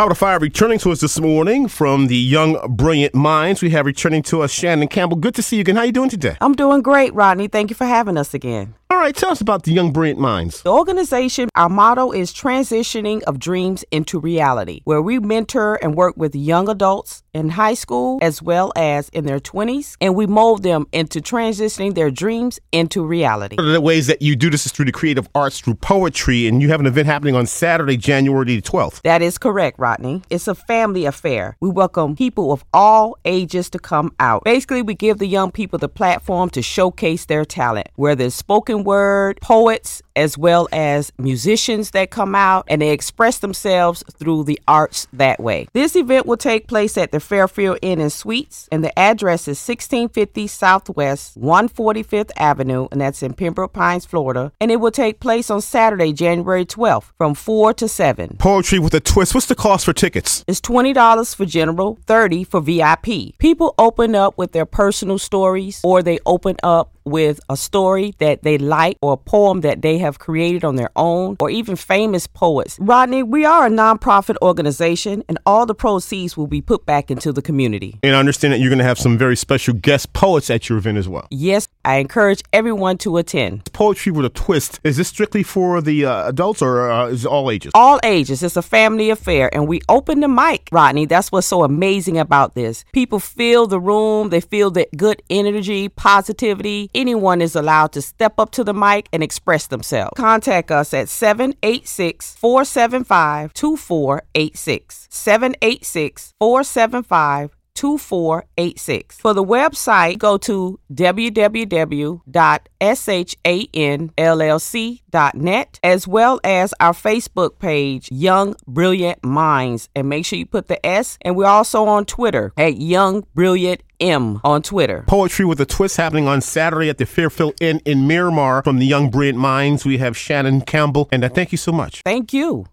Out of fire returning to us this morning from the Young Brilliant Minds. We have returning to us Shannon Campbell. Good to see you again. How are you doing today? I'm doing great, Rodney. Thank you for having us again. All right, tell us about the Young Brilliant Minds. The organization, our motto is transitioning of dreams into reality, where we mentor and work with young adults in high school as well as in their 20s, and we mold them into transitioning their dreams into reality. One of the ways that you do this is through the creative arts, through poetry, and you have an event happening on Saturday, January the 12th. That is correct, Rodney. It's a family affair. We welcome people of all ages to come out. Basically, we give the young people the platform to showcase their talent, whether it's spoken word, poets, as well as musicians that come out and they express themselves through the arts that way. This event will take place at the Fairfield Inn and Suites, and the address is 1650 Southwest 145th Avenue, and that's in Pembroke Pines, Florida. And it will take place on Saturday, January 12th from 4 to 7. Poetry with a twist. What's the cost for tickets? It's $20 for general, 30 for VIP. People open up with their personal stories or they open up with a story that they like or a poem that they have created on their own or even famous poets. Rodney, we are a nonprofit organization and all the proceeds will be put back into the community. And I understand that you're going to have some very special guest poets at your event as well. Yes, I encourage everyone to attend. Poetry with a twist. Is this strictly for the uh, adults or uh, is it all ages? All ages. It's a family affair and we open the mic, Rodney. That's what's so amazing about this. People feel the room, they feel the good energy, positivity anyone is allowed to step up to the mic and express themselves. Contact us at 786 475 2486. 786 475 2486. For the website, go to www.shanllc.net as well as our Facebook page, Young Brilliant Minds. And make sure you put the S. And we're also on Twitter at Young Brilliant M on Twitter. Poetry with a twist happening on Saturday at the Fairfield Inn in Miramar from the Young Brilliant Minds. We have Shannon Campbell, and I thank you so much. Thank you.